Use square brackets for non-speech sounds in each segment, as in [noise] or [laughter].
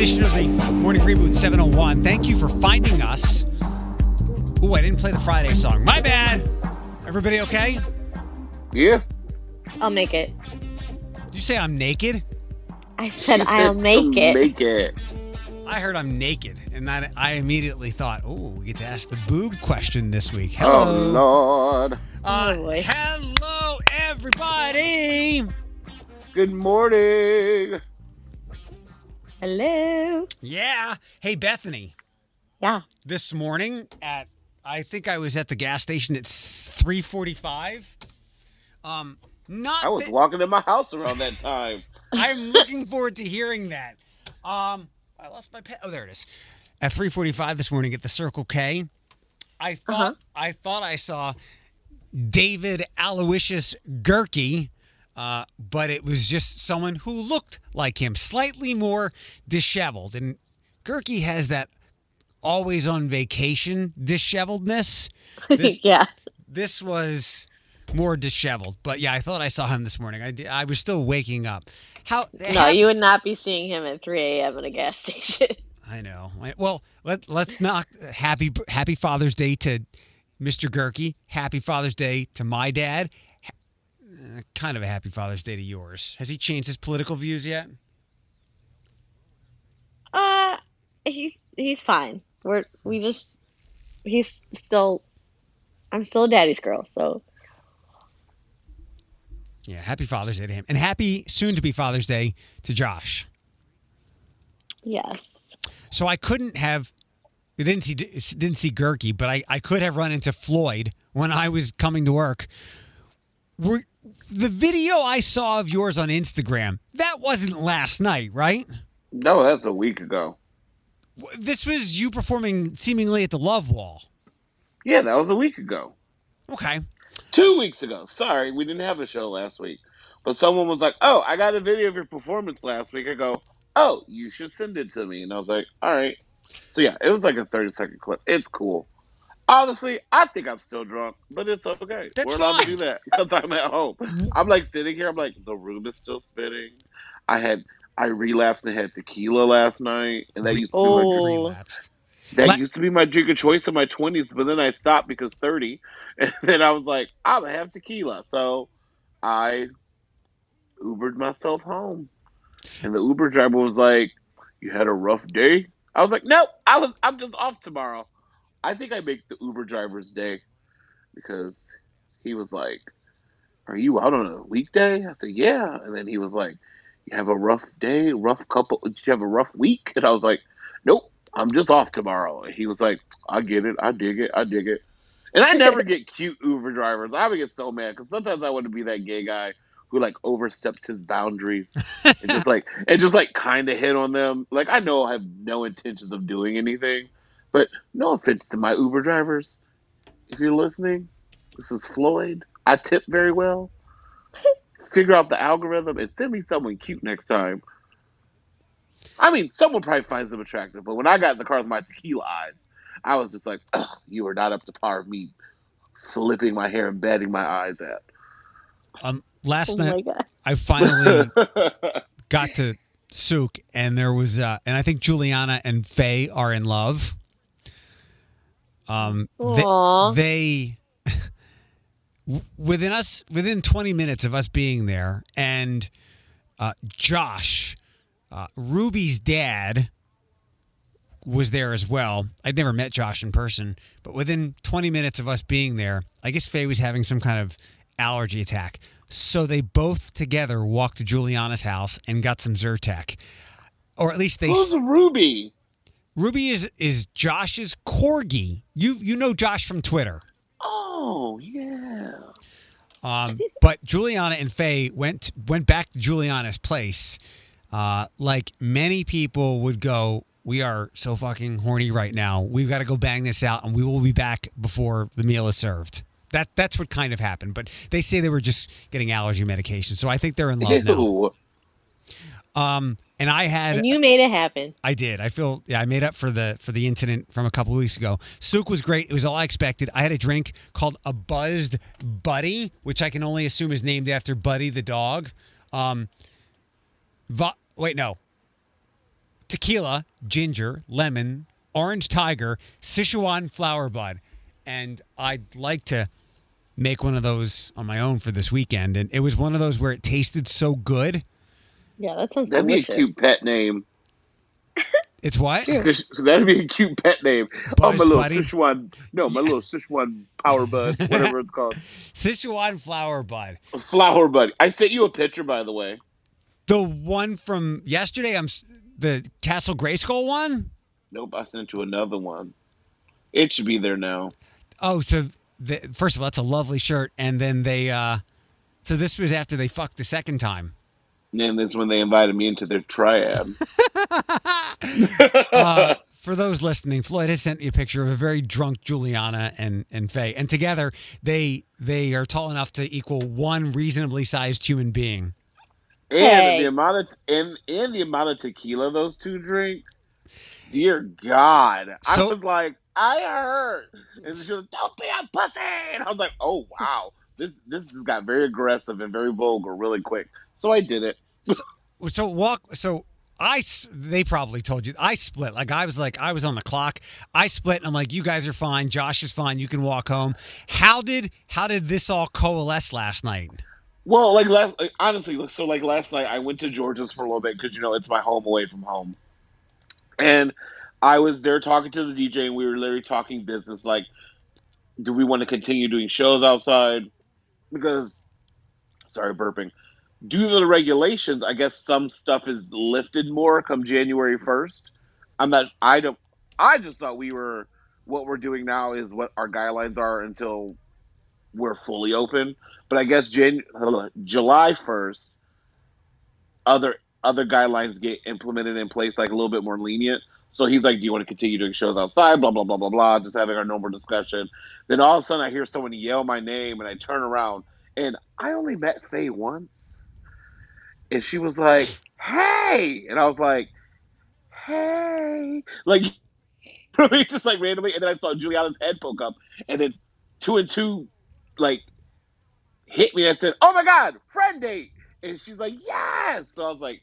edition of the Morning Reboot 701. Thank you for finding us. Ooh, I didn't play the Friday song. My bad. Everybody okay? Yeah. I'll make it. Did you say I'm naked? I said She I'll to make it. Make it. I heard I'm naked, and that I immediately thought, oh, we get to ask the boob question this week. Hello. Oh Lord. Uh, Oh, hello, everybody. Good morning. Hello. Yeah. Hey, Bethany. Yeah. This morning at I think I was at the gas station at 3:45. Um, not I was that- walking in my house around that time. [laughs] I'm looking forward to hearing that. Um, I lost my pen. Oh, there it is. At 3:45 this morning at the Circle K, I thought Uh-huh. I thought I saw David Aloysius Gerke, uh, but it was just someone who looked like him, slightly more disheveled. And Gerke has that always on vacation disheveledness. [laughs] This, yeah. this was more disheveled, but yeah, I thought I saw him this morning. I, I was still waking up. How? No, you would not be seeing him at 3 a.m. at a gas [laughs] station. I know. Well, let let's knock happy Happy Father's Day to Mr. Gerke. Happy Father's Day to my dad. Uh, Kind of a happy Father's Day to yours. Has he changed his political views yet? Uh, he's he's fine. We're we just he's still. I'm still a daddy's girl, so Yeah, happy Father's Day to him. And happy soon to be Father's Day to Josh. yes. So I couldn't have I didn't see didn't see Gerke, but I, I could have run into Floyd when I was coming to work. Were, the video I saw of yours on Instagram, that wasn't last night, right? No, that's a week ago. This was you performing seemingly at the Love Wall. Yeah, that was a week ago. Okay. Two weeks ago. Sorry, we didn't have a show last week. But someone was like, "Oh, I got a video of your performance last week." I go, "Oh, you should send it to me." And I was like, "All right." So yeah, it was like a thirty second clip. It's cool. Honestly, I think I'm still drunk, but it's okay. That's We're allowed fine. to do that because I'm at home. [laughs] I'm like sitting here. I'm like, the room is still spinning. I had I relapsed and had tequila last night, and that used to be my Oh. drink. Relapsed. That La- used to be my drink of choice in my twenties, but then I stopped because thirty, [laughs] and then I was like, I'm gonna have tequila. So I Ubered myself home, and the Uber driver was like, "You had a rough day." I was like, "Nope, I was. I'm just off tomorrow." I think I make the Uber driver's day because he was like, "Are you out on a weekday?" I said, "Yeah," and then he was like, "You have a rough day, rough couple. Did you have a rough week?" And I was like, "Nope." I'm just off tomorrow. And he was like, I get it. I dig it. I dig it. And I never [laughs] get cute Uber drivers. I would get so mad because sometimes I want to be that gay guy who like oversteps his boundaries and just [laughs] like and just like kind of hit on them. Like I know I have no intentions of doing anything, but no offense to my Uber drivers. If you're listening, this is Floyd. I tip very well. [laughs] Figure out the algorithm and send me someone cute next time. I mean, someone probably finds them attractive, but when I got in the car with my tequila eyes, I was just like, "Ugh, "You are not up to par of me flipping my hair and batting my eyes at." Um, last Oh night. I finally [laughs] got to Souk, and there was, uh, and I think Juliana and Faye are in love. Um, they, they [laughs] within us, within 20 minutes of us being there, and uh, Josh, uh, Ruby's dad, was there as well. I'd never met Josh in person, but within 20 minutes of us being there, I guess Faye was having some kind of allergy attack. So they both together walked to Juliana's house and got some Zyrtec. Or at least they Who's Ruby? Ruby is is Josh's corgi. You you know Josh from Twitter. Oh yeah. Um, but Juliana and Faye went went back to Juliana's place. Uh, like many people would go, we are so fucking horny right now. We've got to go bang this out, and we will be back before the meal is served. That that's what kind of happened. But they say they were just getting allergy medication, so I think they're in love now. Um, and I had And you made it happen. I did. I feel yeah. I made up for the for the incident from a couple of weeks ago. Souk was great. It was all I expected. I had a drink called a buzzed buddy, which I can only assume is named after Buddy the dog. Um, vo- wait, no. tequila, ginger, lemon, orange tiger, Sichuan flower bud. And I'd like to make one of those on my own for this weekend. And it was one of those where it tasted so good. Yeah, that sounds That'd be a cute pet name. It's what? [laughs] Sish- That'd be a cute pet name. oh, Buzzed my little Buddy? Sichuan. No, my little Sichuan Power Bud, [laughs] whatever it's called. Sichuan flower bud. Flower bud. I sent you a picture, by the way. The one from yesterday, I'm the Castle Grayskull one. Nope, I sent you another one. It should be there now. Oh, so the, first of all, that's a lovely shirt, and then they. uh So this was after they fucked the second time. And then that's when they invited me into their triad. [laughs] [laughs] Uh, for those listening, Floyd has sent me a picture of a very drunk Juliana and and Faye, and together they they are tall enough to equal one reasonably sized human being. And Hey. the amount of and and the amount of tequila those two drink. Dear God, I was like, I hurt, and she was, "Don't be a pussy," and I was like, "Oh wow, this this just got very aggressive and very vulgar really quick." So I did it. So walk. So I They probably told you I split. Like I was like I was on the clock. I split. And I'm like you guys are fine. Josh is fine. You can walk home. How did how did this all coalesce last night? Well, like last, like, honestly, so like last night, I went to Georgia's for a little bit because you know it's my home away from home, and I was there talking to the DJ, and we were literally talking business. Like, do we want to continue doing shows outside? Because, sorry, burping. Due to the regulations, I guess some stuff is lifted more come January first. I'm not. I don't. I just thought we were. What we're doing now is what our guidelines are until we're fully open but I guess July first, other other guidelines get implemented in place, like a little bit more lenient. So he's like, "Do you want to continue doing shows outside?" Blah blah blah blah blah. Just having our normal discussion. Then all of a sudden, I hear someone yell my name, and I turn around, and I only met Faye once, and she was like, "Hey," and I was like, "Hey," like [laughs] really just like randomly, and then I saw Juliana's head poke up, and then two and two, like hit me and said, "Oh my god, friend date!" And she's like, "Yes!" So I was like,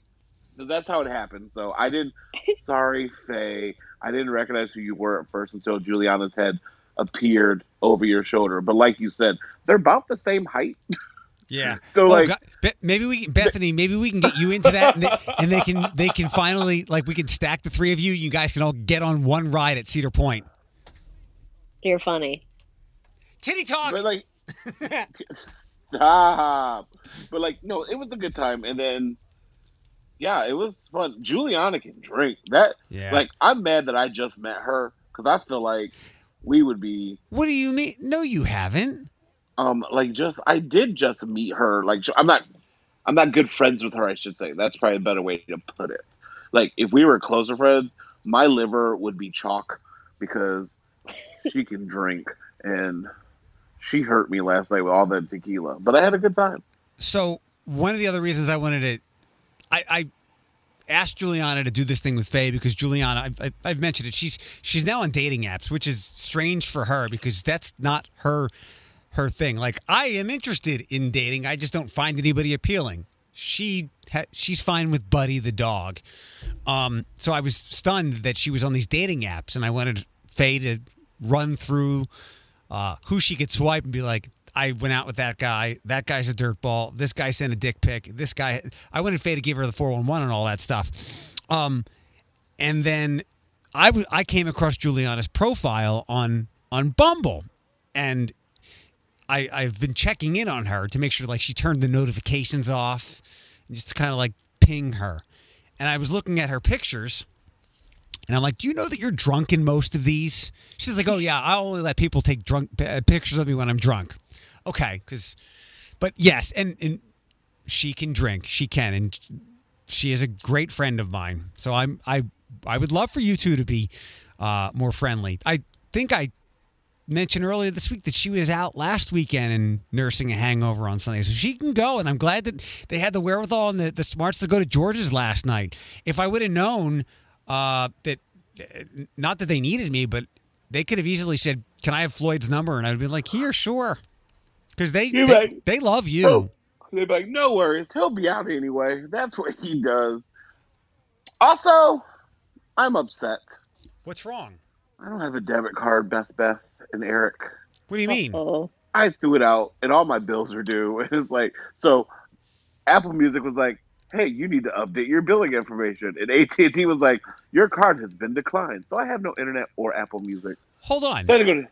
"That's how it happened." So I didn't. [laughs] Sorry, Faye. I didn't recognize who you were at first until Juliana's head appeared over your shoulder. But like you said, they're about the same height. [laughs] Yeah. So Oh, like, God. Be- maybe we Bethany. Maybe we can get you into that, and they, and they can they can finally like we can stack the three of you. You guys can all get on one ride at Cedar Point. You're funny. Titty talk. but like, [laughs] stop. But like, no, it was a good time. And then, yeah, it was fun. Juliana can drink. That Yeah. like, I'm mad that I just met her because I feel like we would be What do you mean? No, you haven't. Um like just I did just meet her. Like I'm not I'm not good friends with her. I should say that's probably a better way to put it. Like if we were closer friends, my liver would be chalk because she can drink and she hurt me last night with all that tequila. But I had a good time. So one of the other reasons I wanted to, I, I asked Juliana to do this thing with Faye because Juliana, I've, I've- I've mentioned it. She's she's now on dating apps, which is strange for her because that's not her her thing. Like I am interested in dating, I just don't find anybody appealing. She ha- she's fine with Buddy the dog. Um, so I was stunned that she was on these dating apps, and I wanted Faye to run through uh, who she could swipe and be like, I went out with that guy. That guy's a dirtball. This guy sent a dick pic. This guy, I wanted Faye to give her the 411 and all that stuff. Um, and then I, w- I came across Juliana's profile on on Bumble, and I I've been checking in on her to make sure like she turned the notifications off, just to kind of like ping her. And I was looking at her pictures, and I'm like, "Do you know that you're drunk in most of these?" She's like, "Oh yeah, I only let people take drunk uh, pictures of me when I'm drunk." Okay, because, but yes, and and she can drink, she can, and she is a great friend of mine. So I'm I I would love for you two to be uh, more friendly. I think I mentioned earlier this week that she was out last weekend and nursing a hangover on Sunday, so she can go. And I'm glad that they had the wherewithal and the, the smarts to go to George's last night. If I would have known uh, that, not that they needed me, but they could have easily said, "Can I have Floyd's number?" And I'd been like, "Here, sure," because they they, right. they love you. Oh. They'd be like, no worries, he'll be out anyway. That's what he does. Also, I'm upset. What's wrong? I don't have a debit card, Beth, Beth, and Eric. What do you mean? Oh, I threw it out, and all my bills are due. And [laughs] it's like, so Apple Music was like, "Hey, you need to update your billing information," and AT and T was like, "Your card has been declined." So I have no internet or Apple Music. Hold on. So I had to go to.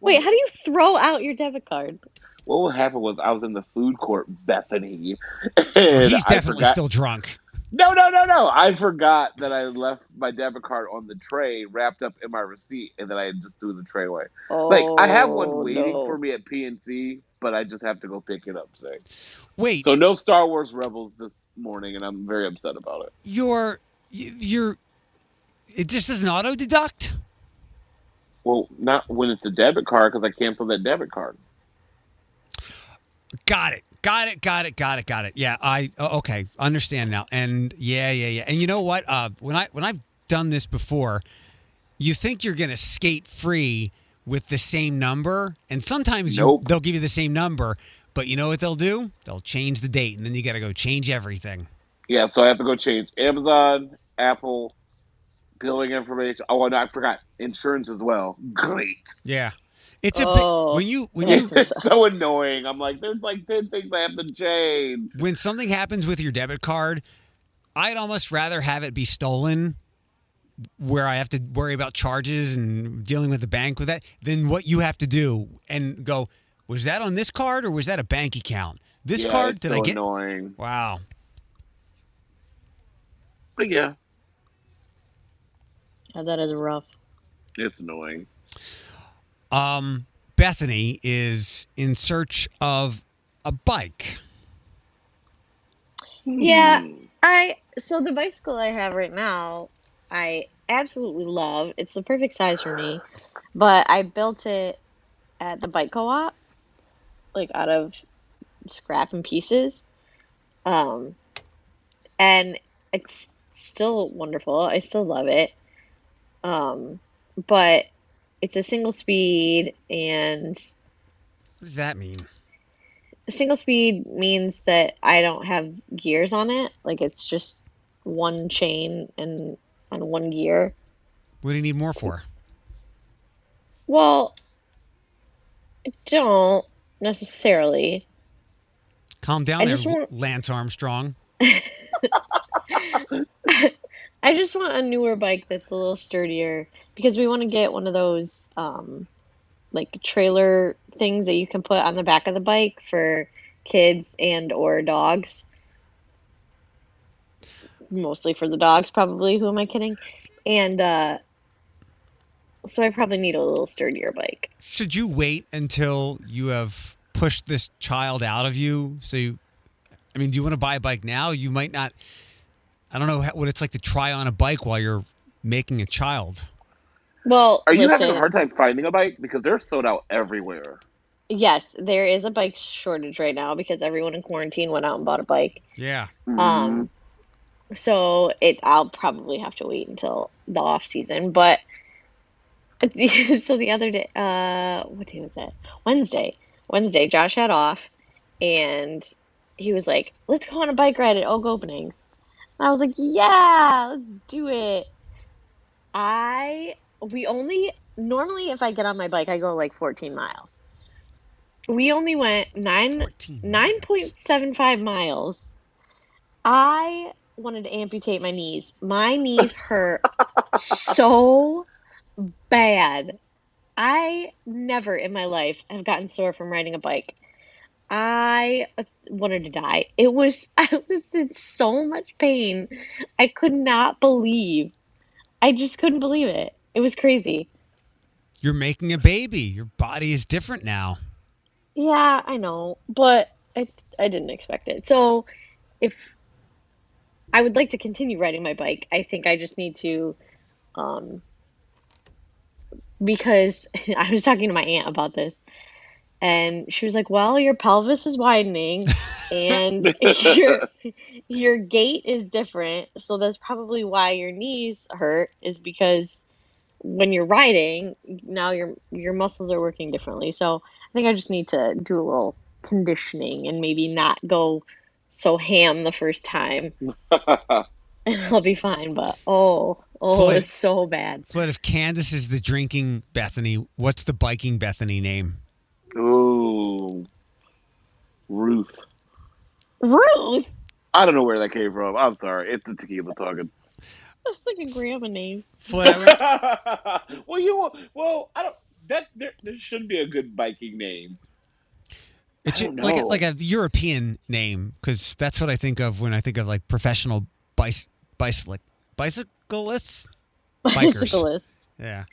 wait, how do you throw out your debit card? What happened was I was in the food court, Bethany, [laughs] and He's definitely forgot- still drunk. No, no, no, no. I forgot that I left my debit card on the tray, wrapped up in my receipt, and then I just threw the tray away. Oh, Like I have one oh, waiting no. for me at PNC, but I just have to go pick it up today. Wait, So no Star Wars Rebels this morning, and I'm very upset about it. you're you're it just doesn't auto deduct. Well, not when it's a debit card because I canceled that debit card. Got it. Got it. Got it. Got it. Got it. Yeah. I okay. Understand now. And yeah, yeah, yeah. And you know what? Uh, when I when I've done this before, you think you're gonna skate free with the same number, and sometimes you, they'll give you the same number, but you know what they'll do? They'll change the date, and then you got to go change everything. Yeah, so I have to go change Amazon, Apple, billing information. Oh, and I forgot insurance as well. Great. Yeah. It's a Oh. bit when you when you it's so annoying. I'm like, there's like ten things I have to change. when something happens with your debit card, I'd almost rather have it be stolen where I have to worry about charges and dealing with the bank with that than what you have to do and go, was that on this card or was that a bank account? This Yeah, card it's did so I get? annoying? Wow. But yeah, Yeah, that is rough. it's annoying. Um Bethany is in search of a bike. Yeah. Hmm. I so the bicycle I have right now, I absolutely love. It's the perfect size for me, but I built it at the bike co-op, like out of scrap and pieces, um, and it's still wonderful. I still love it, um, but it's a single speed and What does that mean? a single speed means that I don't have gears on it. Like it's just one chain and on one gear. What do you need more for? Well, I don't necessarily. Calm down I there, want- Lance Armstrong. [laughs] I just want a newer bike that's a little sturdier because we want to get one of those um like trailer things that you can put on the back of the bike for kids and or dogs. Mostly for the dogs probably, who am I kidding? And uh so I probably need a little sturdier bike. Should you wait until you have pushed this child out of you? So you, I mean, do you want to buy a bike now? You might not. I don't know what it's like to try on a bike while you're making a child. Well, Are you having a hard time finding a bike because they're sold out everywhere? Yes, there is a bike shortage right now because everyone in quarantine went out and bought a bike. Yeah. Mm-hmm. Um, so it I'll probably have to wait until the off season. But [laughs] so the other day, uh, what day was that? Wednesday. Wednesday, Josh had off, and he was like, "Let's go on a bike ride at Oak Opening." And I was like, "Yeah, let's do it." I we only normally if I get on my bike, I go like 14 miles. We only went nine nine point seven five miles. I wanted to amputate my knees. My knees [laughs] hurt so bad. I never in my life have gotten sore from riding a bike. I wanted to die. It was [laughs] I was in so much pain. I could not believe. I just couldn't believe it. It was crazy. You're making a baby. Your body is different now. Yeah, I know, but I I didn't expect it. So, if I would like to continue riding my bike, I think I just need to, um, because [laughs] I was talking to my aunt about this, and she was like, "Well, your pelvis is widening, and [laughs] your your gait is different, so that's probably why your knees hurt. Is because when you're riding, now your your muscles are working differently. So." I think I just need to do a little conditioning and maybe not go so ham the first time. and [laughs] [laughs] I'll be fine. But oh, oh, Floyd. it's so bad. Floyd, if Candace is the drinking Bethany, what's the biking Bethany name? Oh, Ruth. Ruth. I don't know where that came from. I'm sorry. It's the tequila talking. That's like a grandma name. Floyd, [laughs] well, you well, I don't. That there, there should be a good biking name. It's I don't like a, like a European name because that's what I think of when I think of like professional bicy- bicycle bicyclists. Bikers. Bicyclist. Yeah.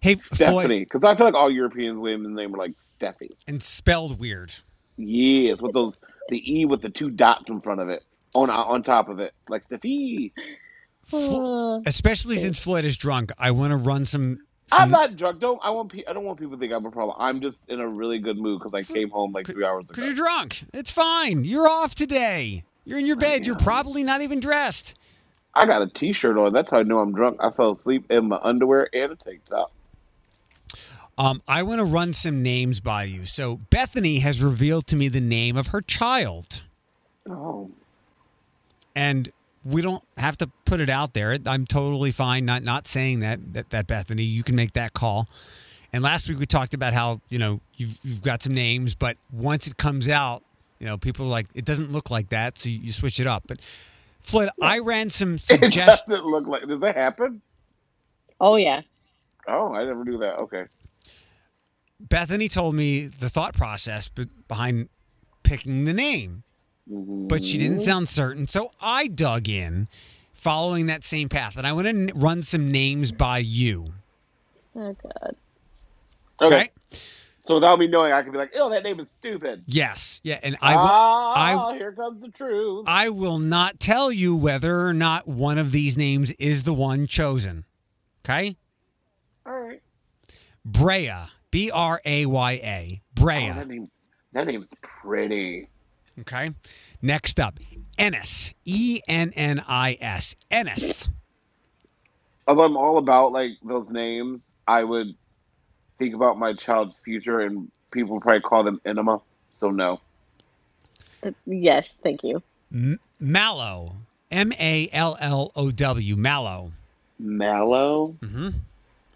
Hey, Stephanie, because I feel like all Europeans women's name are like Steffi. and spelled weird. Yes, with those the E with the two dots in front of it on on top of it, like Steffi. Flo- especially since Floyd is drunk, I want to run some. I'm not drunk. Don't I want pe- I don't want people to think I'm a problem. I'm just in a really good mood because I came home like three hours Because you're drunk. It's fine. You're off today. You're in your bed. You're probably not even dressed. I got a T-shirt on. That's how I know I'm drunk. I fell asleep in my underwear and a tank top. Um, I want to run some names by you. So Bethany has revealed to me the name of her child, Oh, and we don't have to put it out there. I'm totally fine not not saying that that, that Bethany. You can make that call. And last week we talked about how you know you've you've got some names, but once it comes out, you know people are like it doesn't look like that, so you, you switch it up. But Floyd, I ran some [laughs] it suggestions. doesn't look like. Does that happen? oh yeah. Oh, I never knew that. Okay. Bethany told me the thought process behind picking the name, but she didn't sound certain. So I dug in, following that same path, and I want to n- run some names by you. Oh god. Okay. Okay? So without me knowing, I could be like, "Oh, that name is stupid." Yes. Yeah. And I will. ah, I- here comes the truth. I will not tell you whether or not one of these names is the one chosen. Okay. All right. Brea. B R A Y A. Oh, Brea. that name. That name's pretty. Okay. Next up, Ennis. E N N I S. Ennis. Although I'm all about like those names, I would think about my child's future, and people probably call them enema. So no. Uh, Yes, thank you. M- Mallow. M A L L O W. Mallow. Mallow. hmm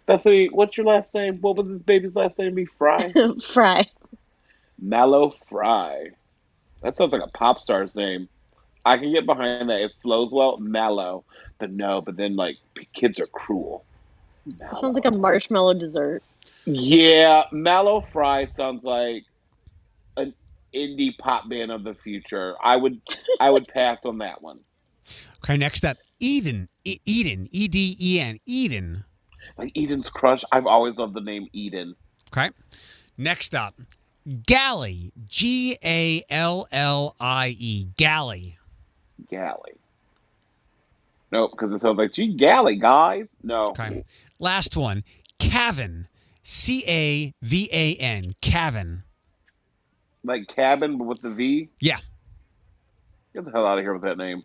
Bethany, what's your last name? What was this baby's last name? Be Fry. [laughs] Fry. Mallow Fry. That sounds like a pop star's name. I can get behind that. It flows well. Mallow. But no, but then like kids are cruel. That sounds like a marshmallow dessert. Yeah, Mallow Fry sounds like an indie pop band of the future. I would I would pass on that one. Okay. Next up, Eden. E- Eden. E D E N. Eden. Like Eden's Crush. I've always loved the name Eden. Okay. Next up, Galley. G A L L I E. Galley. Galley. Nope, because it sounds like gee galley, guys. No. Okay. Last one, Cavan. C A V A N. Cavan. Like cabin but with the V. Yeah. Get the hell out of here with that name.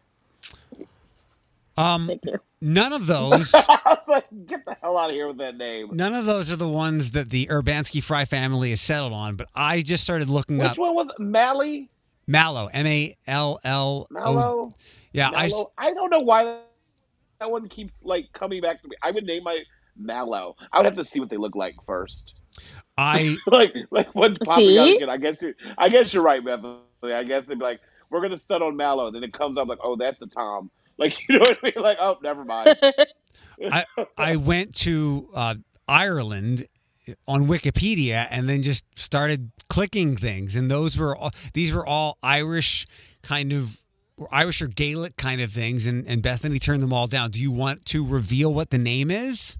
Um, Thank you. none of [laughs] those. Like, get the hell out of here with that name. None of those are the ones that the Urbanski Fry family has settled on, but I just started looking Which up Which one was? Mally? Mallow, M A L L O. Mallow? Yeah, I Mallow? I don't know why that one keeps like coming back to me. I would name my Mallow. I would have to see what they look like first. I [laughs] like like what's popping out See? again. I guess you I guess you're right, Bethany. I guess they'd be like, we're gonna settle on Mallow, and then it comes up like, oh, that's the Tom. [laughs] Like you know what I mean? Like, oh, never mind. [laughs] I I went to uh, Ireland on Wikipedia and then just started clicking things, and those were all, these were all Irish kind of or Irish or Gaelic kind of things, and and Bethany turned them all down. Do you want to reveal what the name is?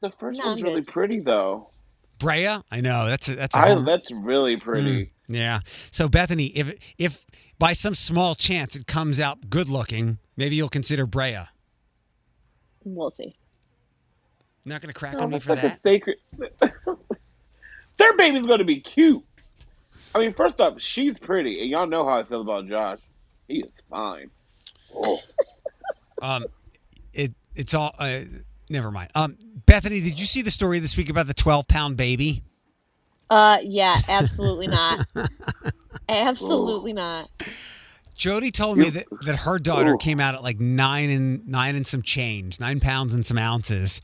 The first No, one's I'm really pretty though. Brea. I know that's a, that's a I, that's really pretty. Mm, yeah. So Bethany, if if by some small chance it comes out good looking, maybe you'll consider Brea. we'll see. Not going to crack Oh, on me for like that. sacred. [laughs] Their baby's gonna be cute. I mean, first off, she's pretty, and y'all know how I feel about Josh. He is fine. Oh. [laughs] Um, it it's all. Uh, never mind. Um, Bethany, did you see the story this week about the twelve pound baby? Uh, yeah, absolutely not. [laughs] absolutely not. Jody told me that, that her daughter Ooh. came out at like nine and nine and some change, nine pounds and some ounces.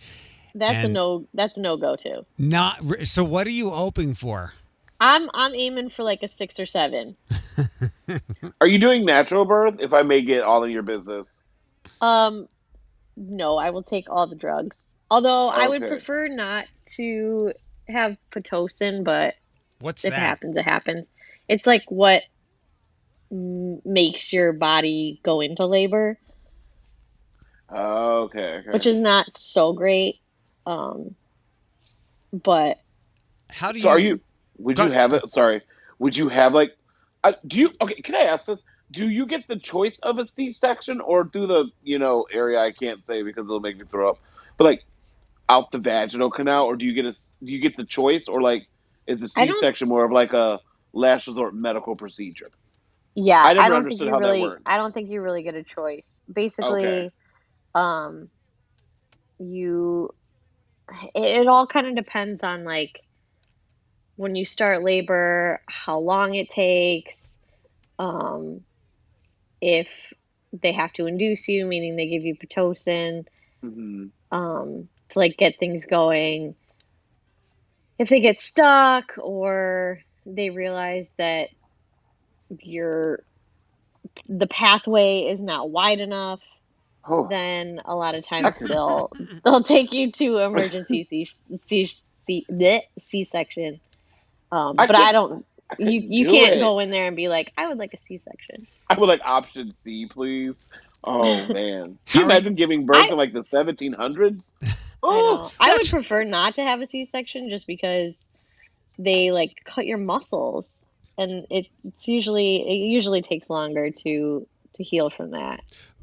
That's a no. That's a no go too. Not so. What are you hoping for? I'm I'm aiming for like a six or seven. [laughs] Are you doing natural birth? If I may get all in your business. Um, no, I will take all the drugs. Although I would prefer not to have pitocin, but What's if it that? happens, it happens. It's like what m- makes your body go into labor, Okay. okay. which is not so great. Um, but How do you? So are you? Would Go- you have it? Sorry. Would you have like? Uh, do you? Okay. Can I ask this? Do you get the choice of a C-section or through the you know area I can't say because it'll make me throw up, but like out the vaginal canal, or do you get a? Do you get the choice, or like is the C-section more of like a last resort medical procedure? Yeah, I never don't think you really. I don't think you really get a choice. Basically, Okay. um, you. It, it all kind of depends on like when you start labor, how long it takes, um, if they have to induce you, meaning they give you pitocin, hmm um, to like get things going. If they get stuck or they realize that your the pathway is not wide enough, Oh, then a lot of times they'll [laughs] they'll take you to emergency [laughs] C C C, C section. Um, I but I don't. I You you do can't it. go in there and be like, I would like a C section. I would like option C, please. Oh [laughs] man, can you are- imagine giving birth I- in like the 1700s? I Oh, know. I would prefer not to have a C section just because they like cut your muscles, and it, it's usually it usually takes longer to to heal from that.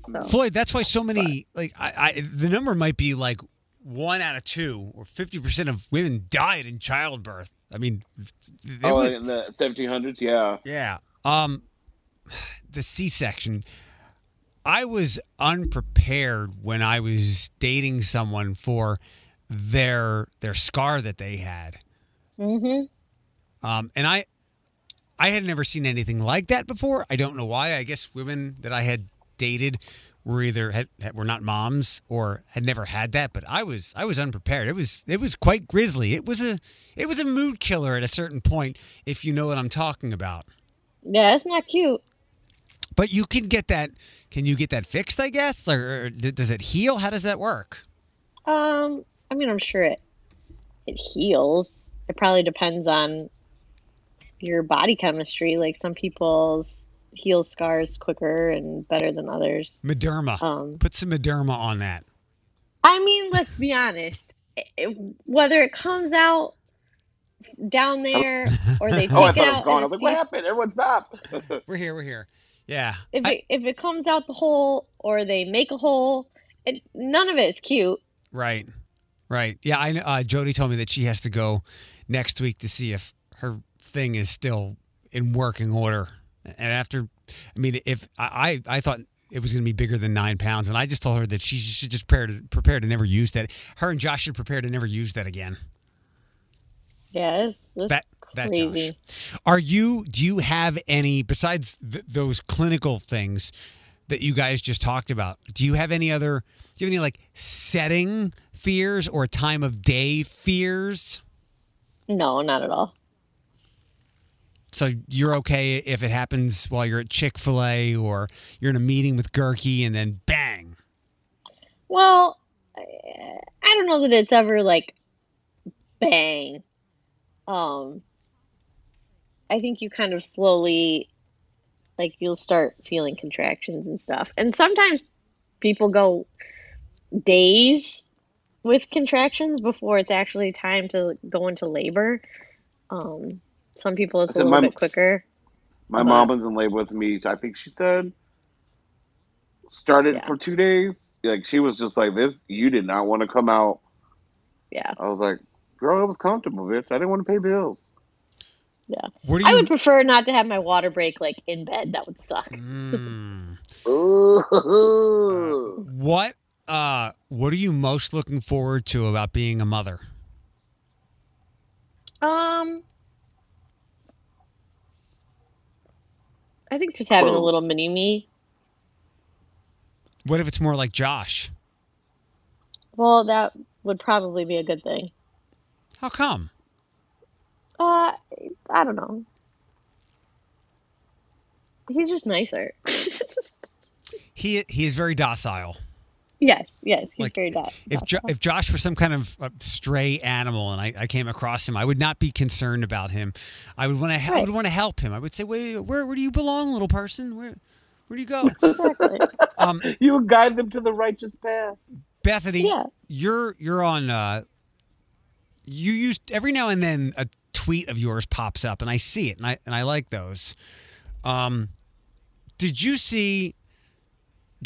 So Floyd, that's why so many like I, I the number might be like one out of two or fifty percent of women died in childbirth. I mean, they oh, would- in the 1700s, yeah. yeah. Um, the C section. I was unprepared when I was dating someone for their their scar that they had. Mm hmm Um, and I, I had never seen anything like that before. I don't know why. I guess women that I had dated were either had, were not moms or had never had that. But I was I was unprepared. It was it was quite grisly. It was a it was a mood killer at a certain point, if you know what I'm talking about. yeah, it's not cute. But you can get that. Can you get that fixed? I guess, or, or does it heal? How does that work? Um, I mean, I'm sure it it heals. It probably depends on your body chemistry. Like some people's heal scars quicker and better than others. Mederma. Um, Put some Mederma on that. I mean, let's be honest. [laughs] It- whether it comes out down there or they take [laughs] Oh, I it thought it out, was gone. I in was a like, what happened? Everyone stop. [laughs] We're here. We're here. Yeah. if I- it if it comes out the hole or they make a hole, it, none of it is cute. Right, right. Yeah, I know. Uh, Jody told me that she has to go next week to see if her thing is still in working order. And after, I mean, if I I, thought it was going to be bigger than nine pounds, and I just told her that she should just prepare to prepare to never use that. Her and Josh should prepare to never use that again. Yeah, it's, it's That that crazy. Josh. Are you? Do you have any besides th- those clinical things that you guys just talked about? Do you have any other? Do you have any like setting fears or time of day fears? No, not at all. So you're okay if it happens while you're at Chick Fil A or you're in a meeting with Gerke and then bang. Well, I I don't know that it's ever like bang. Um, I think you kind of slowly, like, you'll start feeling contractions and stuff. And sometimes people go days with contractions before it's actually time to go into labor. Um, some people it's a little my- bit quicker. My Uh-huh. mom was in labor with me. I think she said started Yeah. for two days. Like she was just like this. You did not want to come out. Yeah, I was like, girl, I was comfortable, bitch. I didn't want to pay bills. yeah. Where do I would prefer not to have my water break like in bed. That would suck. [laughs] Mm. Ooh. [laughs] what uh what are you most looking forward to about being a mother? Um, I think just having a little mini me. What if it's more like Josh? Well, that would probably be a good thing. How come? Uh, I don't know. He's just nicer. [laughs] He he is very docile. Yes, yes, he's Like, very doc. If jo- if Josh were some kind of uh, stray animal and I, I came across him, I would not be concerned about him. I would want to I Right. would want to help him. I would say, "Wait, where where do you belong, little person? Where where do you go?" [laughs] exactly. um, You would guide them to the righteous path. Bethany, Yeah. you're you're on. Uh, you used every now and then a tweet of yours pops up, and I see it, and I and I like those. Um, did you see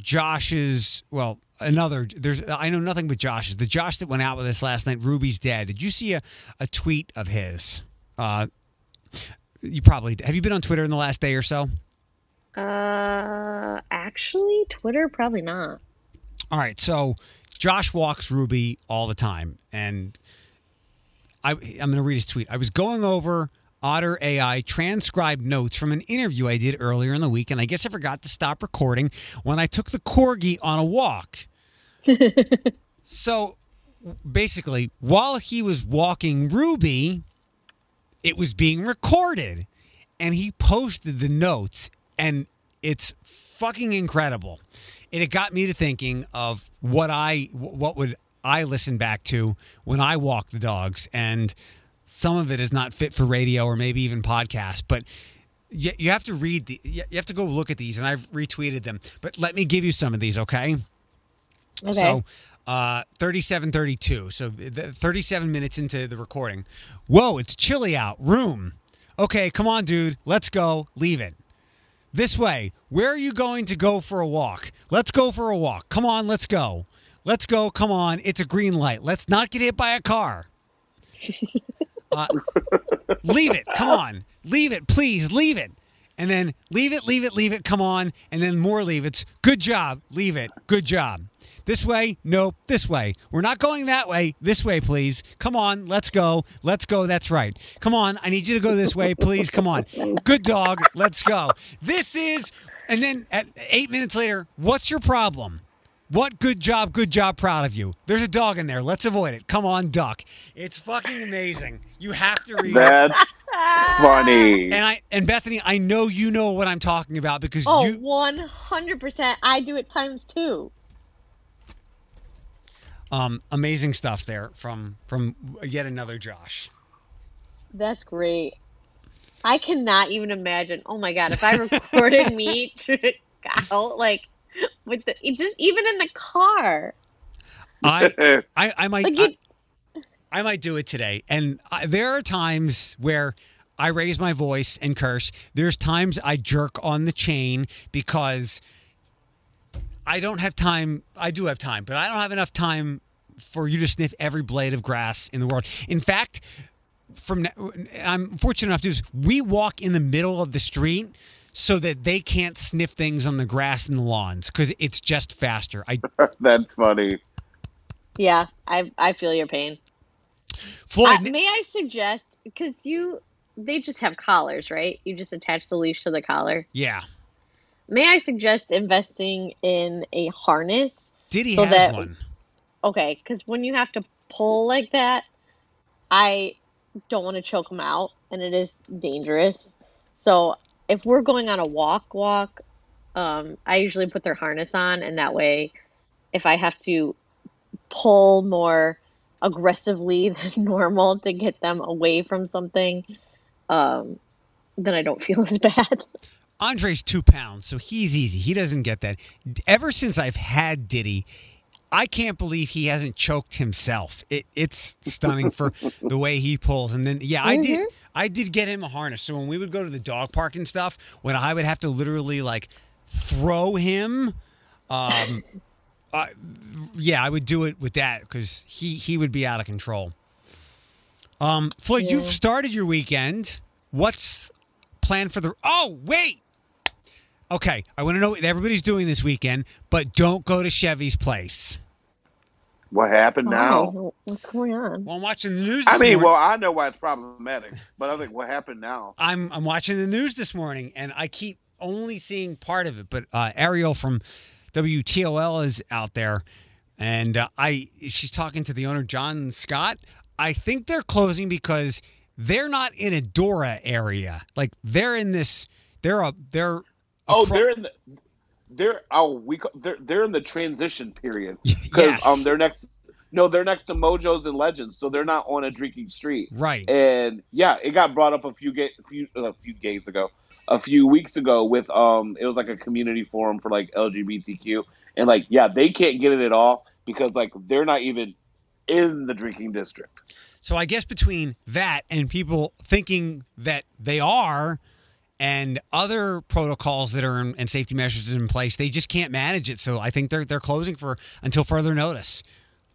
Josh's? Well, another. There's I know nothing but Josh's. The Josh that went out with us last night. Ruby's dead. Did you see a, a tweet of his? Uh, you probably have. You been on Twitter in the last day or so? Uh, actually, Twitter probably not. All right, so Josh walks Ruby all the time, and I, I'm going to read his tweet. I was going over Otter AI transcribed notes from an interview I did earlier in the week, and I guess I forgot to stop recording when I took the corgi on a walk. [laughs] so basically, while he was walking Ruby, it was being recorded, and he posted the notes, and it's fucking incredible. And it got me to thinking of what I what would I listen back to when I walk the dogs, and some of it is not fit for radio or maybe even podcast, but. You, you have to read the. You have to go look at these, and I've retweeted them. But let me give you some of these, okay? Okay. So, uh, 3732. So, 37 minutes into the recording. Whoa, it's chilly out. Room. Okay, come on, dude. Let's go. Leave it. This way. Where are you going to go for a walk? Let's go for a walk. Come on, let's go. Let's go. Come on. It's a green light. Let's not get hit by a car. [laughs] Uh, leave it. Come on. Leave it. Please leave it. And then leave it, leave it, leave it. Come on. And then more leave it's. Good job. Leave it. Good job. This way? Nope. This way. We're not going that way. This way, please. Come on. Let's go. Let's go. That's right. Come on. I need you to go this way, please. Come on. Good dog. Let's go. This is. And then at eight minutes later, what's your problem? What good job, good job, proud of you. There's a dog in there. Let's avoid it. Come on, duck. It's fucking amazing. You have to read it. That's [laughs] funny. And I and Bethany, I know you know what I'm talking about because oh, you 100%. I do it times two. um amazing stuff there from from yet another Josh. That's great. I cannot even imagine. Oh my god, if I recorded [laughs] me [laughs] out like [laughs] with the just even in the car. I [laughs] I, I might Like I, you I might do it today. And I, there are times where I raise my voice and curse. There's times I jerk on the chain because I don't have time. I do have time, but I don't have enough time for you to sniff every blade of grass in the world. In fact, from now- I'm fortunate enough to do this. We walk in the middle of the street so that they can't sniff things on the grass and the lawns because it's just faster. I [laughs] That's funny. Yeah, I I feel your pain. Floyd. Uh, may I suggest because you they just have collars, right? You just attach the leash to the collar. yeah, May I suggest investing in a harness? Diddy So has that- one. Okay, because when you have to pull like that, I don't want to choke them out, and it is dangerous. So if we're going on a walk, walk, um, I usually put their harness on, and that way, if I have to pull more aggressively [laughs] than normal to get them away from something, um, then I don't [laughs] feel as bad. Andre's two pounds, so he's easy. He doesn't get that. Ever since I've had Diddy, I can't believe he hasn't choked himself. It, it's stunning for the way he pulls. And then, yeah, I did. Mhm. I did get him a harness. So when we would go to the dog park and stuff, when I would have to literally like throw him, um, uh, yeah, I would do it with that because he he would be out of control. Um, Floyd, you've started your weekend. What's planned for the? Oh, wait. Okay, I want to know what everybody's doing this weekend, but don't go to Chevy's place. What happened now? Oh, what's going on? Well, I'm watching the news. I mean, morning. well, I know why it's problematic, but I think what happened now? I'm I'm watching the news this morning, and I keep only seeing part of it, but uh, Ariel from WTOL is out there, and uh, I she's talking to the owner John Scott. I think they're closing because they're not in a Dora area. Like they're in this. They're a. They're. Oh, acro- they're in the they're oh we they're they're in the transition period [laughs] because Yes. um they're next no they're next to Mojos and Legends so they're not on a drinking street right. and yeah it got brought up a few ga- a few a few days ago a few weeks ago with um it was like a community forum for like LGBTQ and like yeah they can't get it at all because like they're not even in the drinking district So I guess between that and people thinking that they are and other protocols that are in, and safety measures in place, they just can't manage it. So I think they're they're closing for until further notice.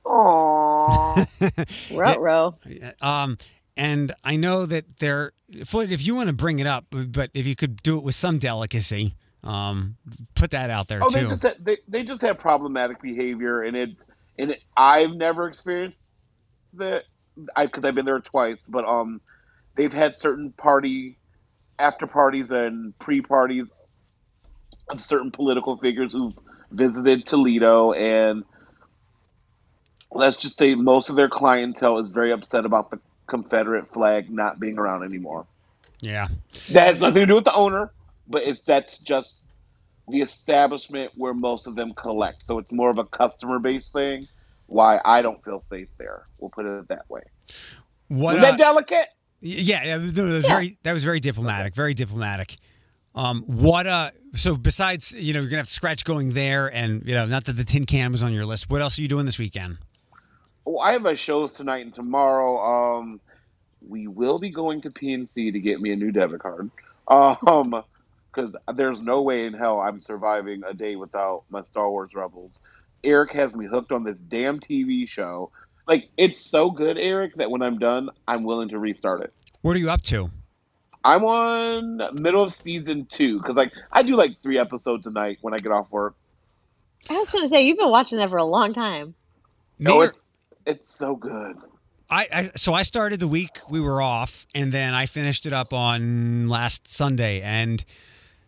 Aww. Row row. Um, and I know that they're Floyd. If you want to bring it up, but if you could do it with some delicacy, um, put that out there Oh, too. they just ha- they they just have problematic behavior, and it's and it, I've never experienced that I because I've been there twice, but um, they've had certain party after parties and pre parties of certain political figures who've visited Toledo, and let's just say most of their clientele is very upset about the Confederate flag not being around anymore. yeah. That has nothing to do with the owner, but it's that's just the establishment where most of them collect. So it's more of a customer based thing. Why I don't feel safe there. We'll put it that way. What? Was uh, that delicate? Yeah, yeah, no, that was Yeah. very that was very diplomatic, very diplomatic. Um, what uh so besides, you know, you're gonna have scratch going there and you know, not that the tin can was on your list, what else are you doing this weekend? Well, I have a shows tonight and tomorrow. Um, we will be going to PNC to get me a new debit card. Um, because there's no way in hell I'm surviving a day without my Star Wars Rebels. Eric has me hooked on this damn TV show. Like it's so good, Eric, that when I'm done, I'm willing to restart it. What are you up to? I'm on middle of season two because like I do like three episodes a night when I get off work. I was gonna say you've been watching that for a long time. No, oh, Mayor- it's it's so good. I, I so I started the week we were off, and then I finished it up on last Sunday. And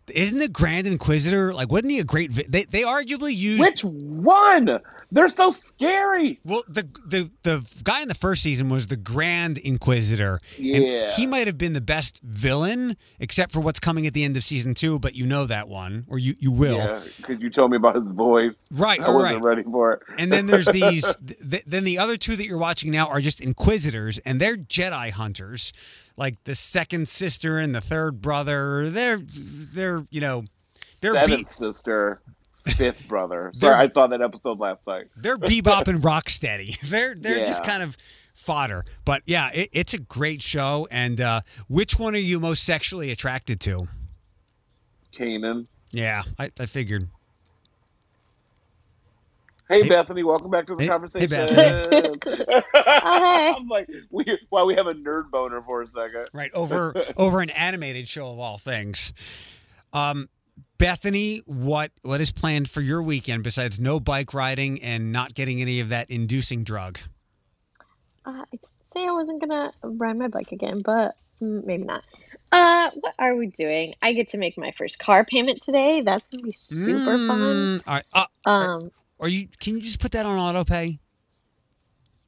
isn't the Grand Inquisitor like? Wasn't he a great? Vi- they they arguably used. Which one? They're so scary. Well, the the the guy in the first season was the Grand Inquisitor. Yeah. And he might have been the best villain, except for what's coming at the end of season two. But you know that one, or you you will. Yeah, because you told me about his voice. Right, I wasn't right. ready for it. And then there's [laughs] these. Th- then the other two that you're watching now are just Inquisitors, and they're Jedi hunters, like the second sister and the third brother. They're they're you know they're seventh be- sister, fifth brother. [laughs] Sorry, I saw that episode last night. they're bebop and rocksteady. [laughs] They're they're just kind of fodder. But yeah, it, it's a great show. And uh, which one are you most sexually attracted to? Kanan. Yeah, I, I figured. Hey, Hey- Bethany, welcome back to the Hey- hey, conversation. Bethany. [laughs] [laughs] hey. I'm like, we, wow, we have a nerd boner for a second. Right over [laughs] over an animated show of all things. Um, Bethany, what what is planned for your weekend besides no bike riding and not getting any of that inducing drug? Uh, I say I wasn't gonna ride my bike again, but mm, maybe not. Uh, what are we doing? I get to make my first car payment today. That's gonna be super fun. Mm, All right. Uh, Um, are you? Can you just put that on auto pay?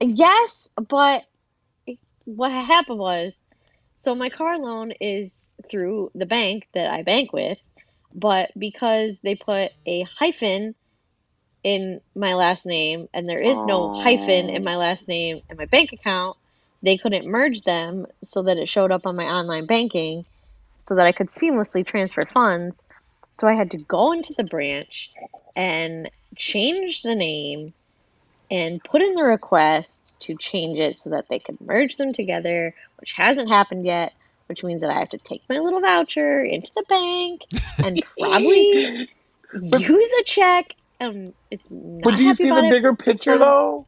yes, but what happened was, so my car loan is through the bank that I bank with, but because they put a hyphen in my last name and there is no hyphen in my last name and my bank account, they couldn't merge them so that it showed up on my online banking so that I could seamlessly transfer funds. So I had to go into the branch and change the name and put in the request to change it so that they could merge them together, which hasn't happened yet, which means that I have to take my little voucher into the bank and [laughs] probably use a check. Um, it's not But do you see about the it. bigger picture, Um, though?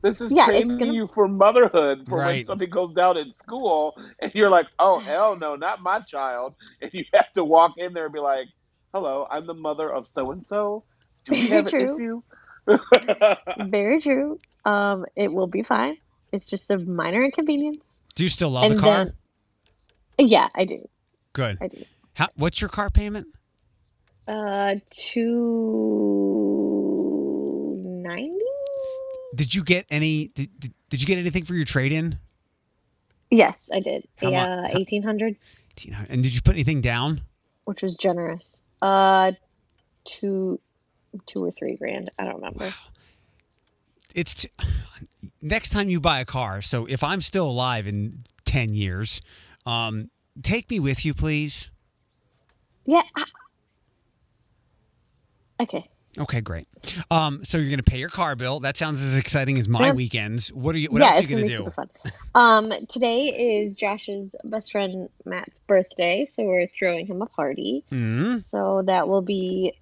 This is yeah, training gonna- you for motherhood for when something goes down in school, and you're like, "Oh hell no, not my child!" And you have to walk in there and be like, "Hello, I'm the mother of so and so. Do we Very [laughs] have an issue?" [laughs] Very true. Um, it will be fine. It's just a minor inconvenience. Do you still love and the car? then, yeah, I do. Good. I do. How, what's your car payment? Uh, two ninety. Did you get any? Did, did, did you get anything for your trade in? Yes, I did. How mu- Yeah, how- eighteen hundred, And did you put anything down? which was generous. Uh, two, two or three grand. I don't remember. It's t- next time you buy a car. So if I'm still alive in ten years, um, take me with you, please. Yeah. I... Okay. Okay, great. Um, so you're gonna pay your car bill. That sounds as exciting as my weekends. What are you? What yeah, else are you gonna, gonna, do? super fun. Um, today is Josh's best friend Matt's birthday, so we're throwing him a party. hmm So that will be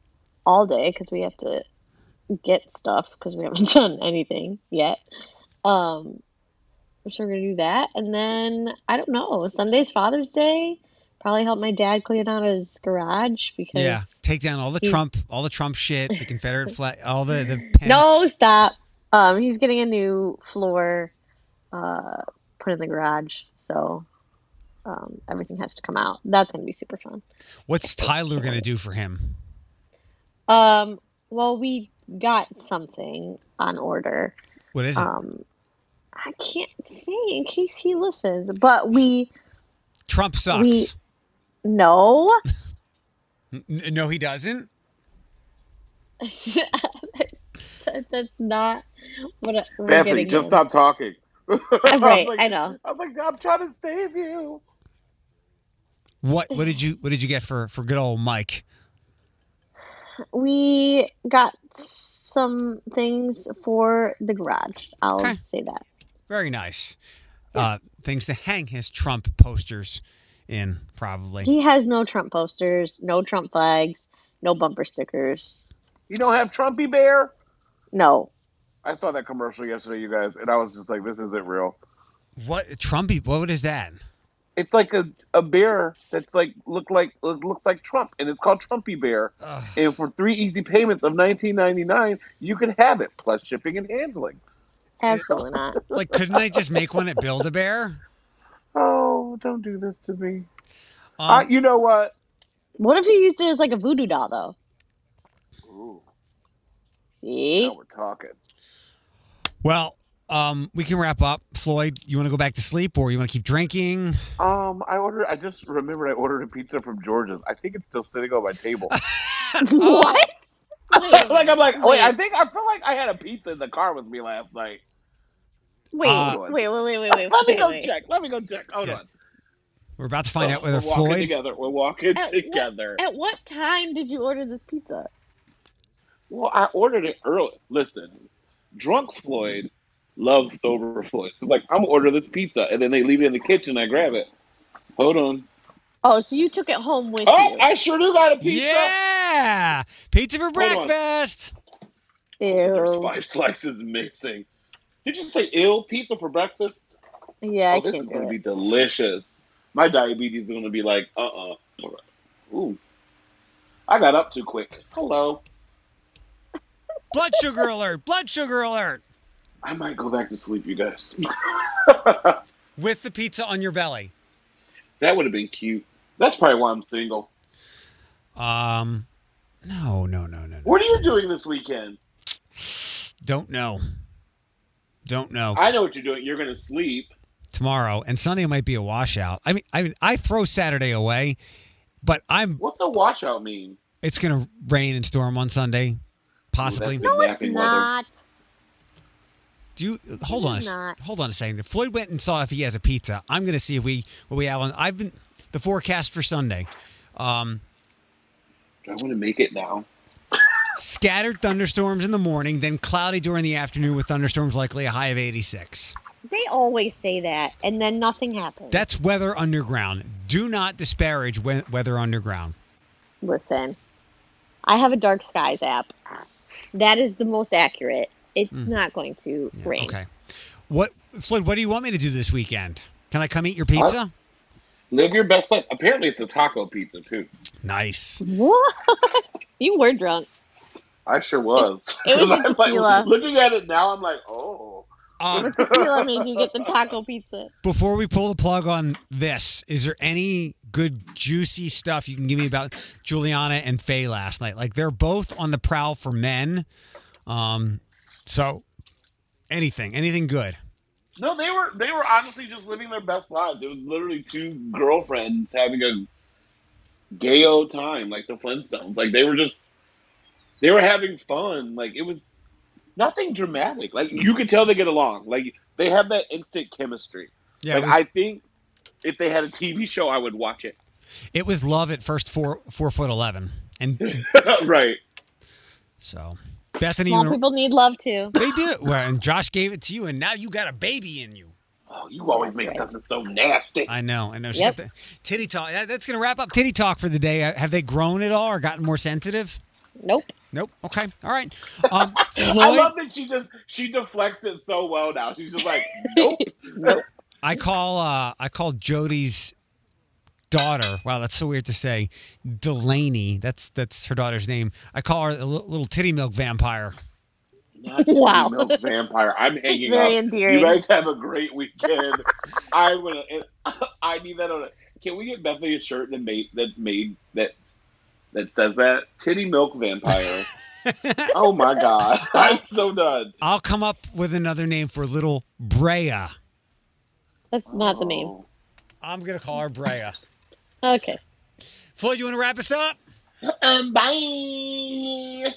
all day because we have to get stuff because we haven't [laughs] done anything yet. Um, so we're gonna do that, and then I don't know. Sunday's Father's Day. Probably help my dad clean out his garage because Yeah, take down all the he- Trump, all the Trump shit, the Confederate [laughs] flag, all the the pens. [laughs] no stop. Um, he's getting a new floor, uh, put in the garage, so um, everything has to come out. That's gonna be super fun. What's Tyler gonna do for him? Um, well, we got something on order. What is it? Um, I can't say in case he listens, but we Trump sucks. we- no. No, he doesn't. That- [laughs] That's not what I- we're Bethany, getting just him. stop talking. [laughs] I was Right, like- I know. I was like, I'm trying to save you. What what did you what did you get for for good old Mike? We got some things for the garage. I'll Okay. say that. Very nice. Uh, things to hang his Trump posters in, probably. He has no Trump posters, no Trump flags, no bumper stickers. You don't have Trumpy Bear? No. I saw that commercial yesterday, you guys, and I was just like, this isn't real. What Trumpy? What is that? It's like a, a bear that's like look like looks like Trump, and it's called Trumpy Bear. Ugh. And for three easy payments of nineteen ninety nine, you can have it plus shipping and handling. Absolutely not. Like, couldn't I just make one at Build a Bear? Oh, don't do this to me. Um, uh, you know what? What if you used it as like a voodoo doll though? Ooh, See? now we're talking. well, um, we can wrap up. Floyd, you want to go back to sleep, or you want to keep drinking? Um, I ordered. I just remembered I ordered a pizza from George's. I think it's still sitting on my table. [laughs] [laughs] what? [laughs] Like I'm like, wait, wait. I think I feel like I had a pizza in the car with me last night. Wait, Uh, wait, wait, wait, wait, wait. Let me go wait. check. Let me go check. Hold Yeah. on. We're about to find out whether Floyd. We're walking Floyd. together. We're walking At what- together. At what time did you order this pizza? Well, I ordered it early. Listen, drunk Floyd loves sober Floyd. So it's like I'm gonna order this pizza, and then they leave it in the kitchen. I grab it. Hold on. Oh, so you took it home with Oh, you? I sure do got a pizza. Yeah, pizza for on. breakfast. There's Ew. five slices [laughs] missing. Did you say ill pizza for breakfast? Yeah, I oh, this is can't do gonna be delicious. My diabetes is gonna be like, uh, uh Ooh, I got up too quick. Hello. Blood sugar alert! Blood sugar alert! I might go back to sleep, you guys. [laughs] With the pizza on your belly. that would have been cute. That's probably why I'm single. Um, no, no, no, no, no. What are you doing this weekend? Don't know. Don't know. I know what you're doing. You're gonna sleep. Tomorrow and Sunday might be a washout. I mean, I mean, I throw Saturday away, but I'm. What's a washout mean? It's gonna rain and storm on Sunday, possibly. Ooh, No, it's napping weather. not. Do you hold on? A, is s- not. hold on a second. If Floyd went and saw if he has a pizza, I'm gonna see if we what we have on. I've been the forecast for Sunday. Um, Do I want to make it now? Scattered thunderstorms in the morning, then cloudy during the afternoon with thunderstorms likely a high of 86. They always say that, and then nothing happens. That's weather underground. Do not disparage we- weather underground. Listen, I have a dark skies app. That is the most accurate. It's Mm. not going to Yeah, rain. Okay. What Floyd? What do you want me to do this weekend? Can I come eat your pizza? Live your best life. Apparently, it's a taco pizza too. Nice. What? [laughs] you were drunk. I sure was. It was [laughs] 'Cause a I'm like, tequila. looking at it now, I'm like, oh. Um, Tequila made you get the taco pizza. before we pull the plug on this, is there any good juicy stuff you can give me about Juliana and Faye last night? Like they're both on the prowl for men. Um, so anything, anything good. No, they were they were honestly just living their best lives. It was literally two girlfriends having a gay old time, like the Flintstones. Like they were just they were having fun. Like it was nothing dramatic. Like you could tell they get along. Like they have that instant chemistry. Yeah, like was, I think if they had a TV show, I would watch it. it was love at first four four foot eleven, and [laughs] right. so Bethany, Small people need love too. they do. Well, and Josh gave it to you, and now you got a baby in you. Oh, you always make something so nasty. I know, I know. She Yep. the titty talk. That's gonna wrap up titty talk for the day. Uh, Have they grown at all or gotten more sensitive? Nope. Nope. Okay. All right. [laughs] Um, I love that she just she deflects it so well now. She's just like, nope. [laughs] Nope. I call uh I call Jody's daughter. Wow, that's so weird to say. Delaney. That's that's her daughter's name. I call her a little titty milk vampire. Not Wow. Milk vampire. I'm hanging Very up. endearing. You guys have a great weekend. I would. [laughs] I need that on. A, can we get Bethany a shirt that made that's made that that says that titty milk vampire? [laughs] oh my god! [laughs] I'm so done. I'll come up with another name for little Brea. That's not the name. Oh. I'm gonna call her Brea. Okay. Floyd, you want to wrap us up? Um, bye.